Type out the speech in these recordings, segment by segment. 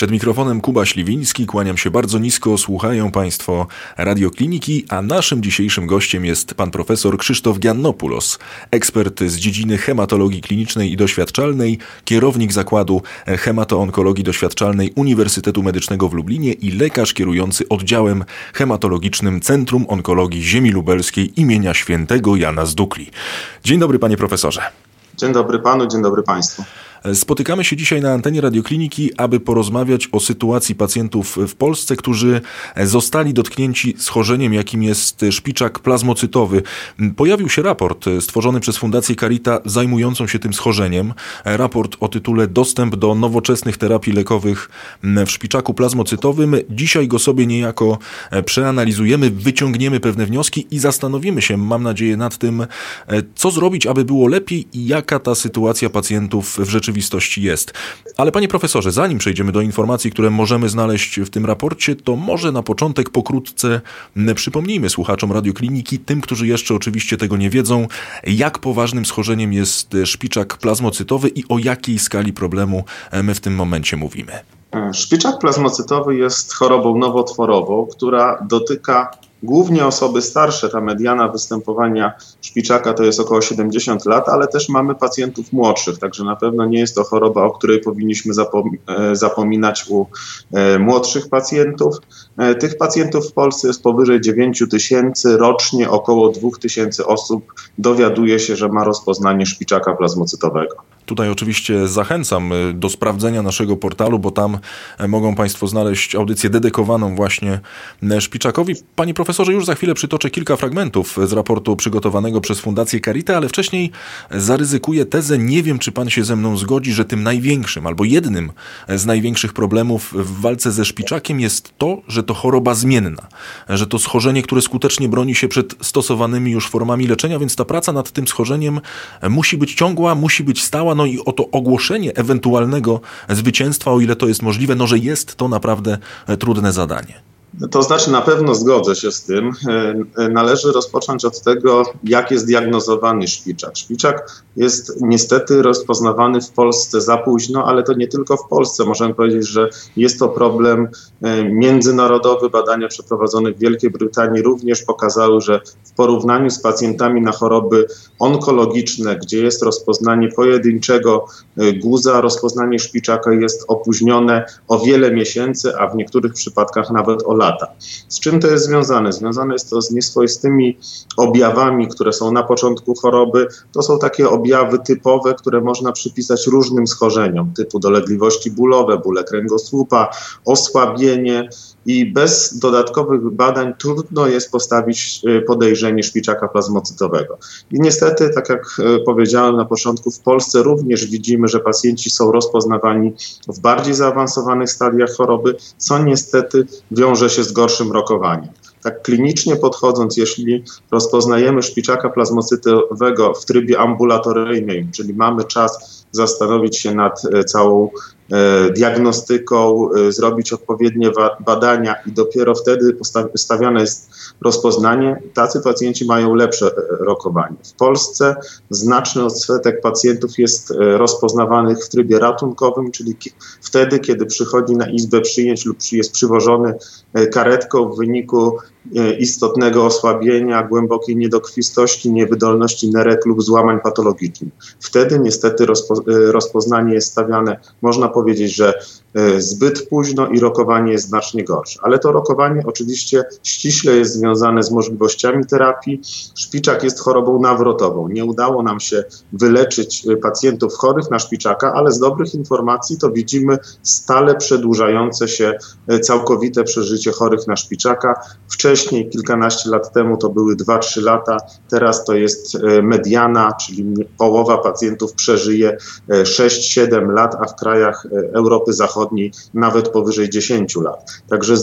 Przed mikrofonem Kuba Śliwiński, kłaniam się bardzo nisko, słuchają Państwo Radiokliniki, a naszym dzisiejszym gościem jest pan profesor Krzysztof Giannopoulos, ekspert z dziedziny hematologii klinicznej i doświadczalnej, kierownik zakładu hematoonkologii doświadczalnej Uniwersytetu Medycznego w Lublinie i lekarz kierujący oddziałem hematologicznym Centrum Onkologii Ziemi Lubelskiej imienia świętego Jana Zdukli. Dzień dobry panie profesorze. Dzień dobry panu, dzień dobry państwu. Spotykamy się dzisiaj na antenie radiokliniki, aby porozmawiać o sytuacji pacjentów w Polsce, którzy zostali dotknięci schorzeniem, jakim jest szpiczak plazmocytowy. Pojawił się raport stworzony przez Fundację Carita zajmującą się tym schorzeniem. Raport o tytule Dostęp do nowoczesnych terapii lekowych w szpiczaku plazmocytowym. Dzisiaj go sobie niejako przeanalizujemy, wyciągniemy pewne wnioski i zastanowimy się, mam nadzieję, nad tym, co zrobić, aby było lepiej i jaka ta sytuacja pacjentów w rzeczywistości rzeczywistości jest. Ale panie profesorze, zanim przejdziemy do informacji, które możemy znaleźć w tym raporcie, to może na początek pokrótce przypomnijmy słuchaczom radiokliniki, tym, którzy jeszcze oczywiście tego nie wiedzą, jak poważnym schorzeniem jest szpiczak plazmocytowy i o jakiej skali problemu my w tym momencie mówimy. Szpiczak plazmocytowy jest chorobą nowotworową, która dotyka Głównie osoby starsze, ta mediana występowania szpiczaka to jest około 70 lat, ale też mamy pacjentów młodszych, także na pewno nie jest to choroba, o której powinniśmy e, zapominać u e, młodszych pacjentów. E, tych pacjentów w Polsce jest powyżej 9 tysięcy, rocznie około 2 tysięcy osób dowiaduje się, że ma rozpoznanie szpiczaka plazmocytowego. Tutaj oczywiście zachęcam do sprawdzenia naszego portalu, bo tam mogą Państwo znaleźć audycję dedykowaną właśnie szpiczakowi. Pani profesor profesorze, już za chwilę przytoczę kilka fragmentów z raportu przygotowanego przez Fundację Carita, ale wcześniej zaryzykuję tezę, nie wiem czy pan się ze mną zgodzi, że tym największym albo jednym z największych problemów w walce ze szpiczakiem jest to, że to choroba zmienna, że to schorzenie, które skutecznie broni się przed stosowanymi już formami leczenia, więc ta praca nad tym schorzeniem musi być ciągła, musi być stała, no i o to ogłoszenie ewentualnego zwycięstwa, o ile to jest możliwe, no że jest to naprawdę trudne zadanie. To znaczy, na pewno zgodzę się z tym. E, e, należy rozpocząć od tego, jak jest diagnozowany szpiczak. Szpiczak jest niestety rozpoznawany w Polsce za późno, ale to nie tylko w Polsce. Możemy powiedzieć, że jest to problem e, międzynarodowy. Badania przeprowadzone w Wielkiej Brytanii również pokazały, że w porównaniu z pacjentami na choroby onkologiczne, gdzie jest rozpoznanie pojedynczego guza, rozpoznanie szpiczaka jest opóźnione o wiele miesięcy, a w niektórych przypadkach nawet o lata. Z czym to jest związane? Związane jest to z nieswoistymi objawami, które są na początku choroby. To są takie objawy typowe, które można przypisać różnym schorzeniom, typu dolegliwości bólowe, bóle kręgosłupa, osłabienie i bez dodatkowych badań trudno jest postawić y, podejrzenie szpiczaka plazmocytowego. I niestety, tak jak y, powiedziałem na początku, w Polsce również widzimy, że pacjenci są rozpoznawani w bardziej zaawansowanych stadiach choroby, co niestety wiąże się z gorszym rokowaniem. Tak klinicznie podchodząc, jeśli rozpoznajemy szpiczaka plazmocytowego w trybie ambulatoryjnym, czyli mamy czas zastanowić się nad e, całą diagnostyką, e, zrobić odpowiednie badania i dopiero wtedy stawiane jest rozpoznanie, tacy pacjenci mają lepsze rokowanie. W Polsce znaczny odsetek pacjentów jest rozpoznawanych w trybie ratunkowym, czyli wtedy, kiedy przychodzi na izbę przyjęć lub jest przywożony karetką w wyniku istotnego osłabienia, głębokiej niedokrwistości, niewydolności nerek lub złamań patologicznych. Wtedy niestety rozpo, e, rozpoznanie jest stawiane, można powiedzieć, że e, zbyt późno i rokowanie jest znacznie gorsze. Ale to rokowanie oczywiście ściśle jest związane z możliwościami terapii. Szpiczak jest chorobą nawrotową. Nie udało nam się wyleczyć e, pacjentów chorych na szpiczaka, ale z dobrych informacji to widzimy stale przedłużające się całkowite przeżycie chorych na szpiczaka. Wcześniej, kilkanaście lat temu, to były 2-3 lata, teraz to jest mediana, czyli połowa pacjentów przeżyje 6-7 lat, a w krajach e, Europy Zachodniej nawet powyżej 10 lat. Także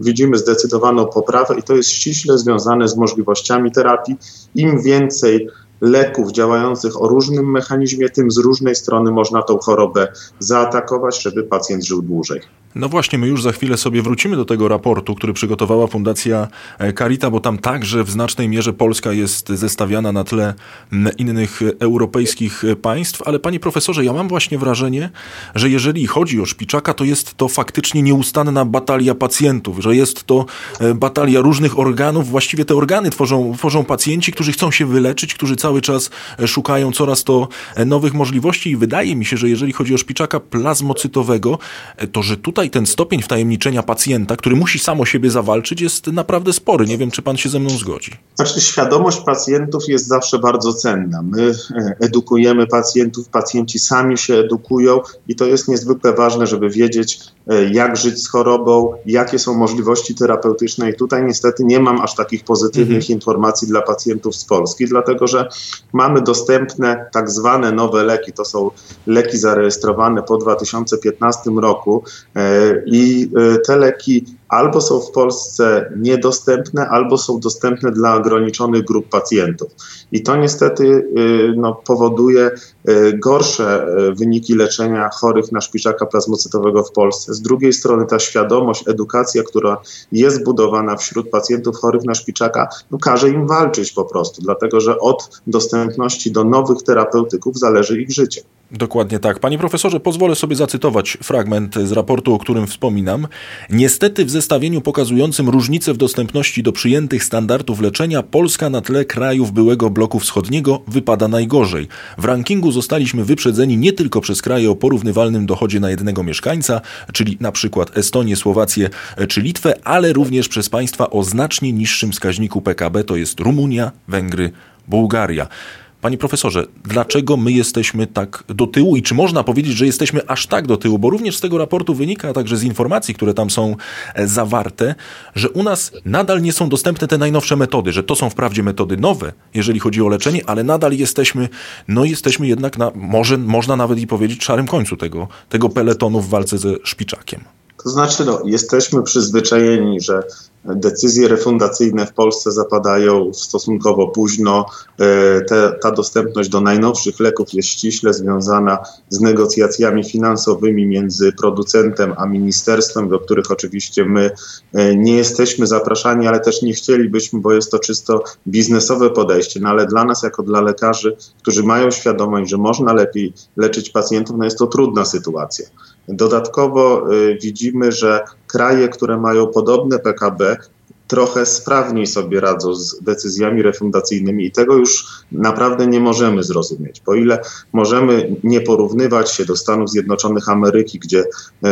widzimy zdecydowaną poprawę i to jest ściśle związane z możliwościami terapii. Im więcej leków działających o różnym mechanizmie, tym z różnej strony można tą chorobę zaatakować, żeby pacjent żył dłużej. No właśnie, my już za chwilę sobie wrócimy do tego raportu, który przygotowała Fundacja e, Carita, bo tam także w znacznej mierze Polska jest zestawiana na tle innych europejskich państw, ale panie profesorze, ja mam właśnie wrażenie, że jeżeli chodzi o Szpiczaka, to jest to faktycznie nieustanna batalia pacjentów, że jest to e, batalia różnych organów, właściwie te organy tworzą, tworzą pacjenci, którzy chcą się wyleczyć, którzy cały czas e, szukają coraz to nowych możliwości. I wydaje mi się, że jeżeli chodzi o Szpiczaka plazmocytowego, to że tutaj tutaj ten stopień wtajemniczenia pacjenta, który musi samo siebie zawalczyć, jest naprawdę spory. Nie wiem, czy pan się ze mną zgodzi. Znaczy, świadomość pacjentów jest zawsze bardzo cenna. My e, edukujemy pacjentów, pacjenci sami się edukują i to jest niezwykle ważne, żeby wiedzieć, e, jak żyć z chorobą, jakie są możliwości terapeutyczne. I tutaj niestety nie mam aż takich pozytywnych mhm. informacji dla pacjentów z Polski, dlatego że mamy dostępne tak zwane nowe leki. To są leki zarejestrowane po 2015 roku. E, i e, te leki albo są w Polsce niedostępne, albo są dostępne dla ograniczonych grup pacjentów. I to niestety y, no, powoduje y, gorsze y, wyniki leczenia chorych na szpiczaka plazmocytowego w Polsce. Z drugiej strony ta świadomość, edukacja, która jest budowana wśród pacjentów chorych na szpiczaka, no, każe im walczyć po prostu, dlatego że od dostępności do nowych terapeutyków zależy ich życie. Dokładnie tak. Panie profesorze, pozwolę sobie zacytować fragment z raportu, o którym wspominam. Niestety w zestawieniu pokazującym różnice w dostępności do przyjętych standardów leczenia Polska na tle krajów byłego bloku wschodniego wypada najgorzej. W rankingu zostaliśmy wyprzedzeni nie tylko przez kraje o porównywalnym dochodzie na jednego mieszkańca, czyli na przykład Estonię, Słowację czy Litwę, ale również przez państwa o znacznie niższym wskaźniku PKB, to jest Rumunia, Węgry, Bułgaria. Panie profesorze, dlaczego my jesteśmy tak do tyłu i czy można powiedzieć, że jesteśmy aż tak do tyłu? Bo również z tego raportu wynika, a także z informacji, które tam są e, zawarte, że u nas nadal nie są dostępne te najnowsze metody, że to są wprawdzie metody nowe, jeżeli chodzi o leczenie, ale nadal jesteśmy, no jesteśmy jednak na, może, można nawet i powiedzieć, szarym końcu tego, tego peletonu w walce ze szpiczakiem. To znaczy, no, jesteśmy przyzwyczajeni, że decyzje refundacyjne w Polsce zapadają stosunkowo późno. E, te, ta dostępność do najnowszych leków jest ściśle związana z negocjacjami finansowymi między producentem a ministerstwem, do których oczywiście my e, nie jesteśmy zapraszani, ale też nie chcielibyśmy, bo jest to czysto biznesowe podejście. No ale dla nas, jako dla lekarzy, którzy mają świadomość, że można lepiej leczyć pacjentów, no jest to trudna sytuacja. Dodatkowo y, widzimy, że kraje, które mają podobne PKB, trochę sprawniej sobie radzą z decyzjami refundacyjnymi i tego już naprawdę nie możemy zrozumieć. Po ile możemy nie porównywać się do Stanów Zjednoczonych Ameryki, gdzie e,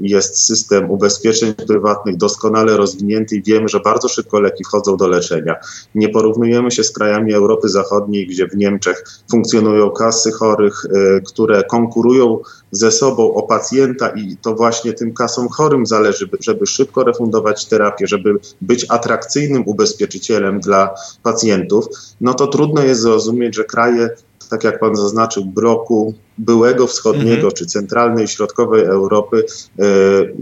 jest system ubezpieczeń prywatnych doskonale rozwinięty i wiemy, że bardzo szybko leki wchodzą do leczenia. Nie porównujemy się z krajami Europy Zachodniej, gdzie w Niemczech funkcjonują kasy chorych, e, które konkurują ze sobą o pacjenta i to właśnie tym kasom chorym zależy, żeby szybko refundować terapię, żeby być atrakcyjnym ubezpieczycielem dla pacjentów, no to trudno jest zrozumieć, że kraje, tak jak pan zaznaczył, bloku byłego wschodniego mhm. czy centralnej, środkowej Europy e,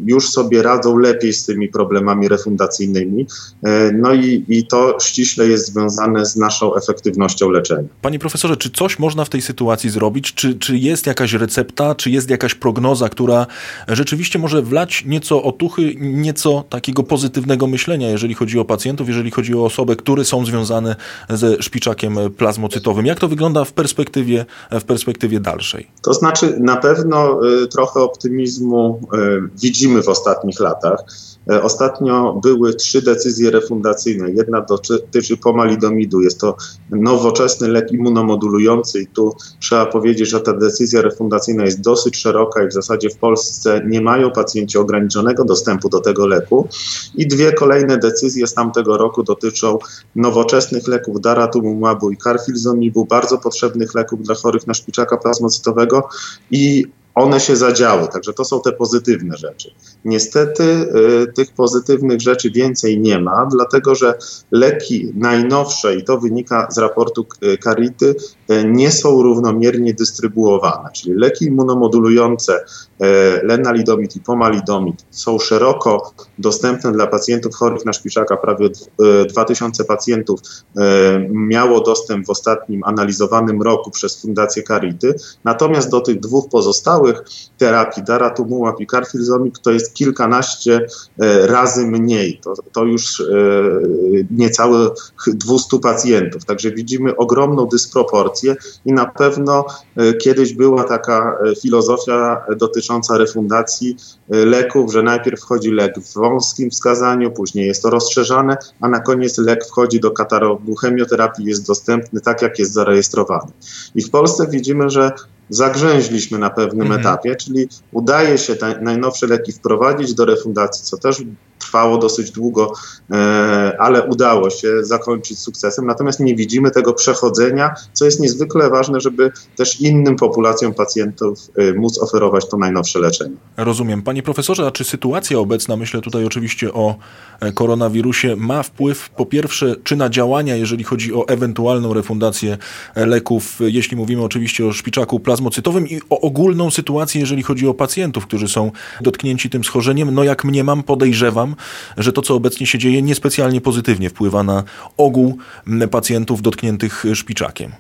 już sobie radzą lepiej z tymi problemami refundacyjnymi. E, no i, i to ściśle jest związane z naszą efektywnością leczenia. Panie profesorze, czy coś można w tej sytuacji zrobić? Czy, czy jest jakaś recepta, czy jest jakaś prognoza, która rzeczywiście może wlać nieco otuchy, nieco takiego pozytywnego myślenia, jeżeli chodzi o pacjentów, jeżeli chodzi o osoby, które są związane ze szpiczakiem plazmocytowym? Jak to wygląda w perspektywie, w perspektywie dalszej? To znaczy, na pewno y, trochę optymizmu y, widzimy w ostatnich latach. E, ostatnio były trzy decyzje refundacyjne. Jedna dotyczy pomalidomidu. Jest to nowoczesny lek immunomodulujący i tu trzeba powiedzieć, że ta decyzja refundacyjna jest dosyć szeroka i w zasadzie w Polsce nie mają pacjenci ograniczonego dostępu do tego leku. I dwie kolejne decyzje z tamtego roku dotyczą nowoczesnych leków daratumumabu i carfilzomibu, bardzo potrzebnych leków dla chorych na szpiczaka plazmocytowego i one się zadziały. Także to są te pozytywne rzeczy. Niestety y, tych pozytywnych rzeczy więcej nie ma, dlatego że leki najnowsze, i to wynika z raportu Carity, y, nie są równomiernie dystrybuowane. Czyli leki immunomodulujące lenalidomid i pomalidomid są szeroko dostępne dla pacjentów chorych na szpiczaka. Prawie 2000 pacjentów miało dostęp w ostatnim analizowanym roku przez Fundację Carity. Natomiast do tych dwóch pozostałych terapii, daratumumab i carfilzomib, to jest kilkanaście razy mniej. To, to już niecałe 200 pacjentów. Także widzimy ogromną dysproporcję i na pewno e, kiedyś była taka e, filozofia dotycząca refundacji e, leków, że najpierw wchodzi lek w wąskim wskazaniu, później jest to rozszerzane, a na koniec lek wchodzi do katalogu chemioterapii, jest dostępny tak, jak jest zarejestrowany. I w Polsce widzimy, że zagrzęźliśmy na pewnym mhm. etapie, czyli udaje się te najnowsze leki wprowadzić do refundacji, co też trwało dosyć długo, e, ale udało się zakończyć sukcesem. Natomiast nie widzimy tego przechodzenia, co jest niezwykle ważne, żeby też innym populacjom pacjentów e, móc oferować to najnowsze leczenie. Rozumiem. Panie profesorze, a czy sytuacja obecna, myślę tutaj oczywiście o e, koronawirusie, ma wpływ po pierwsze, czy na działania, jeżeli chodzi o ewentualną refundację leków, jeśli mówimy oczywiście o szpiczaku plazmocytowym i o ogólną sytuację, jeżeli chodzi o pacjentów, którzy są dotknięci tym schorzeniem? No jak mniemam, podejrzewam, że to, co obecnie się dzieje, niespecjalnie pozytywnie wpływa na ogół pacjentów dotkniętych szpiczakiem.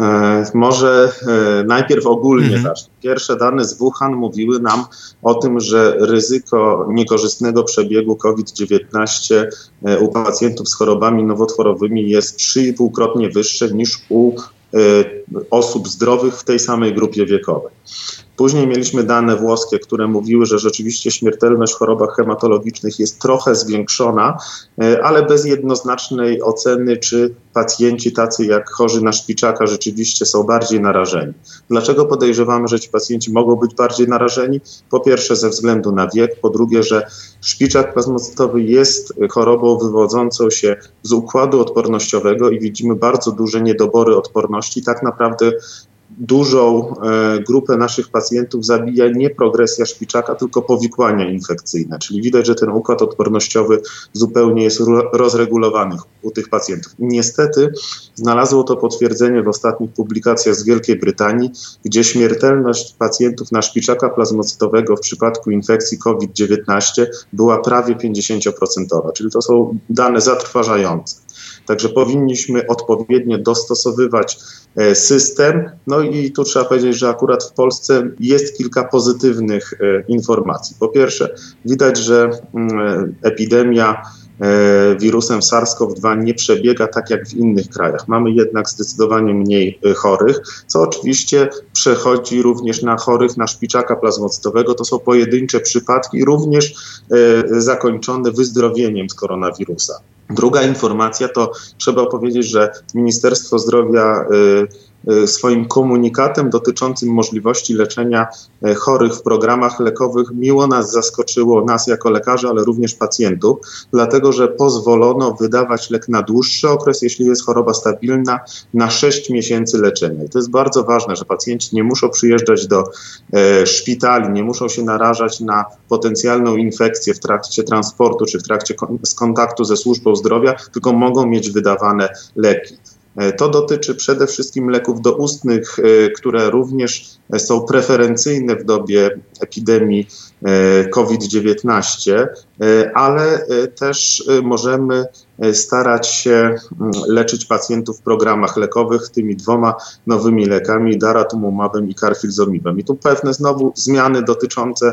E, może e, najpierw ogólnie mhm. zacznę. Pierwsze dane z Wuhan mówiły nam o tym, że ryzyko niekorzystnego przebiegu COVID-19 e, u pacjentów z chorobami nowotworowymi jest 3,5-krotnie wyższe niż u osób zdrowych w tej samej grupie wiekowej. Później mieliśmy dane włoskie, które mówiły, że rzeczywiście śmiertelność w chorobach hematologicznych jest trochę zwiększona, e, ale bez jednoznacznej oceny, czy pacjenci tacy jak chorzy na szpiczaka rzeczywiście są bardziej narażeni. Dlaczego podejrzewamy, że ci pacjenci mogą być bardziej narażeni? Po pierwsze ze względu na wiek, po drugie, że szpiczak plazmocytowy jest chorobą wywodzącą się z układu odpornościowego i widzimy bardzo duże niedobory odporności. Tak naprawdę dużą e, grupę naszych pacjentów zabija nie progresja szpiczaka, tylko powikłania infekcyjne. Czyli widać, że ten układ odpornościowy zupełnie jest rozregulowany u tych pacjentów. Niestety znalazło to potwierdzenie w ostatnich publikacjach z Wielkiej Brytanii, gdzie śmiertelność pacjentów na szpiczaka plazmocytowego w przypadku infekcji COVID-19 była prawie 50%, czyli to są dane zatrważające. Także powinniśmy odpowiednio dostosowywać e, system. No i tu trzeba powiedzieć, że akurat w Polsce jest kilka pozytywnych e, informacji. Po pierwsze, widać, że mm, epidemia e, wirusem SARS-CoV-2 nie przebiega tak jak w innych krajach. Mamy jednak zdecydowanie mniej chorych, co oczywiście przechodzi również na chorych na szpiczaka plazmocytowego. To są pojedyncze przypadki, również zakończone wyzdrowieniem z koronawirusa. Druga informacja to trzeba powiedzieć, że Ministerstwo Zdrowia y, swoim komunikatem dotyczącym możliwości leczenia y, chorych w programach lekowych miło nas zaskoczyło, nas jako lekarzy, ale również pacjentów, dlatego że pozwolono wydawać lek na dłuższy okres, jeśli jest choroba stabilna, na 6 miesięcy leczenia. I to jest bardzo ważne, że pacjenci nie muszą przyjeżdżać do e, szpitali, nie muszą się narażać na potencjalną infekcję w trakcie transportu czy w trakcie kon kontaktu ze służbą zdrowia, tylko mogą mieć wydawane leki. E, to dotyczy przede wszystkim leków doustnych, e, które również są preferencyjne w dobie epidemii e, COVID-19, ale też możemy starać się mm, leczyć pacjentów w programach lekowych tymi dwoma nowymi lekami, daratumumabem i carfilzomibem. I tu pewne znowu zmiany dotyczące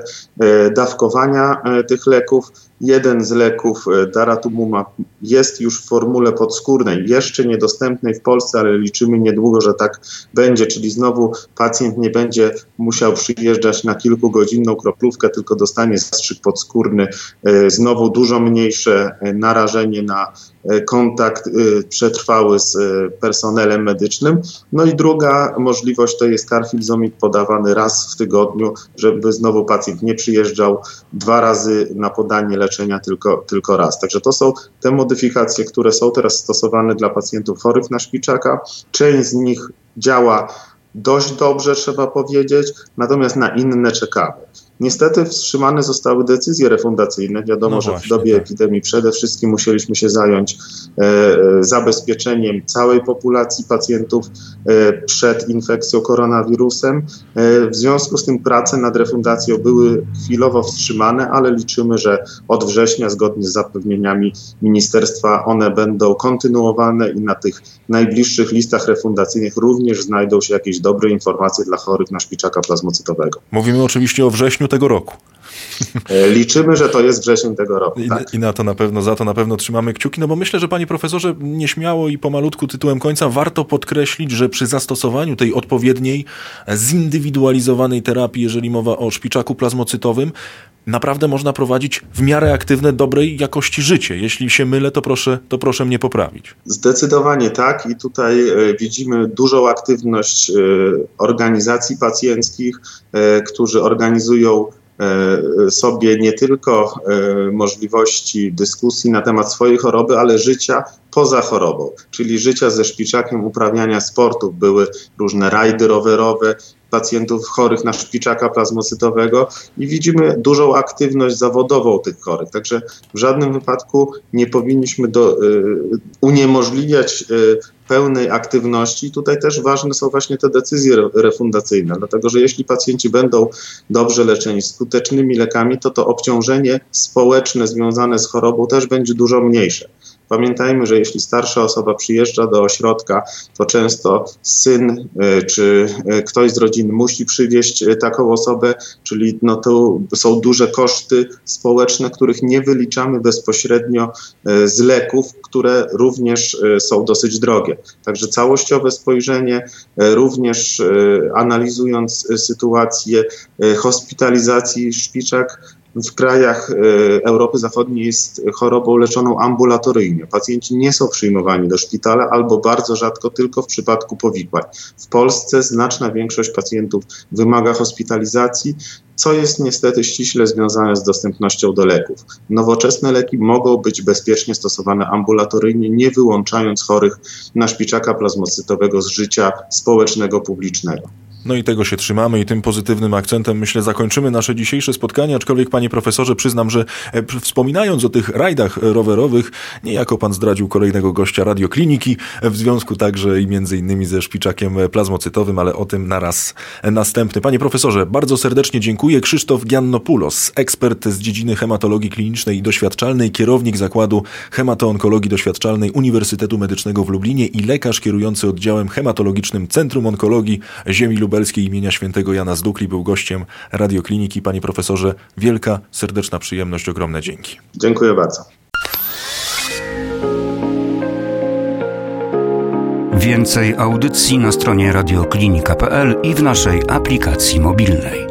dawkowania tych leków. Jeden z leków, daratumumab, jest już w formule podskórnej, jeszcze niedostępnej w Polsce, ale liczymy niedługo, że tak będzie, czyli znowu pacjent nie będzie musiał przyjeżdżać na kilkugodzinną kroplówkę, tylko dostanie zastrzyk podskórny, e, znowu dużo mniejsze e, narażenie na E, kontakt przetrwały z personelem medycznym. No i druga możliwość to jest karfilzomid podawany raz w tygodniu, żeby znowu pacjent nie przyjeżdżał dwa razy na podanie leczenia, tylko, tylko raz. Także to są te modyfikacje, które są teraz stosowane dla pacjentów chorych na szpiczaka. Część z nich działa dość dobrze, trzeba powiedzieć, natomiast na inne czekamy. Niestety wstrzymane zostały decyzje refundacyjne. Wiadomo, no że w dobie tak. epidemii przede wszystkim musieliśmy się zająć e, zabezpieczeniem całej populacji pacjentów e, przed infekcją koronawirusem. E, w związku z tym prace nad refundacją były chwilowo wstrzymane, ale liczymy, że od września zgodnie z zapewnieniami ministerstwa one będą kontynuowane i na tych najbliższych listach refundacyjnych również znajdą się jakieś dobre informacje dla chorych na szpiczaka plazmocytowego. Mówimy oczywiście o wrześniu tego roku. E, liczymy, że to jest wrzesień tego roku. I, tak. I, na to na pewno, za to na pewno trzymamy kciuki, no bo myślę, że panie profesorze, nieśmiało i pomalutku tytułem końca warto podkreślić, że przy zastosowaniu tej odpowiedniej, zindywidualizowanej terapii, jeżeli mowa o szpiczaku plazmocytowym, naprawdę można prowadzić w miarę aktywne, dobrej jakości życie. Jeśli się mylę, to proszę, to proszę mnie poprawić. Zdecydowanie tak i tutaj e, widzimy dużą aktywność e, organizacji pacjenckich, którzy organizują sobie nie tylko możliwości dyskusji na temat swojej choroby, ale życia poza chorobą, czyli życia ze szpiczakiem, uprawiania sportów. Były różne rajdy rowerowe, pacjentów chorych na szpiczaka plazmocytowego i widzimy dużą aktywność zawodową tych chorych. Także w żadnym wypadku nie powinniśmy do, y, uniemożliwiać y, pełnej aktywności. Tutaj też ważne są właśnie te decyzje refundacyjne, dlatego że jeśli pacjenci będą dobrze leczeni skutecznymi lekami, to to obciążenie społeczne związane z chorobą też będzie dużo mniejsze. Pamiętajmy, że jeśli starsza osoba przyjeżdża do ośrodka, to często syn e, czy e, ktoś z rodziny musi przywieźć e, taką osobę, czyli no to są duże koszty społeczne, których nie wyliczamy bezpośrednio z leków, które również są dosyć drogie. Także całościowe spojrzenie, również analizując sytuację hospitalizacji szpiczak, w krajach e, Europy Zachodniej jest chorobą leczoną ambulatoryjnie. Pacjenci nie są przyjmowani do szpitala albo bardzo rzadko tylko w przypadku powikłań. W Polsce znaczna większość pacjentów wymaga hospitalizacji, co jest niestety ściśle związane z dostępnością do leków. Nowoczesne leki mogą być bezpiecznie stosowane ambulatoryjnie, nie wyłączając chorych na szpiczaka plazmocytowego z życia społecznego, publicznego. No i tego się trzymamy i tym pozytywnym akcentem myślę zakończymy nasze dzisiejsze spotkanie, aczkolwiek panie profesorze przyznam, że e, wspominając o tych rajdach rowerowych, niejako pan zdradził kolejnego gościa radiokliniki, e, w związku także i między innymi ze szpiczakiem plazmocytowym, ale o tym naraz następny. Panie profesorze, bardzo serdecznie dziękuję. Krzysztof Giannopoulos, ekspert z dziedziny hematologii klinicznej i doświadczalnej, kierownik Zakładu Hematoonkologii Doświadczalnej Uniwersytetu Medycznego w Lublinie i lekarz kierujący oddziałem hematologicznym Centrum Onkologii Ziemi Lubelskiej Lubelskiej imienia świętego Jana Zdukli był gościem radiokliniki. Panie profesorze, wielka, serdeczna przyjemność, ogromne dzięki. Dziękuję bardzo. Więcej audycji na stronie radioklinika.pl i w naszej aplikacji mobilnej.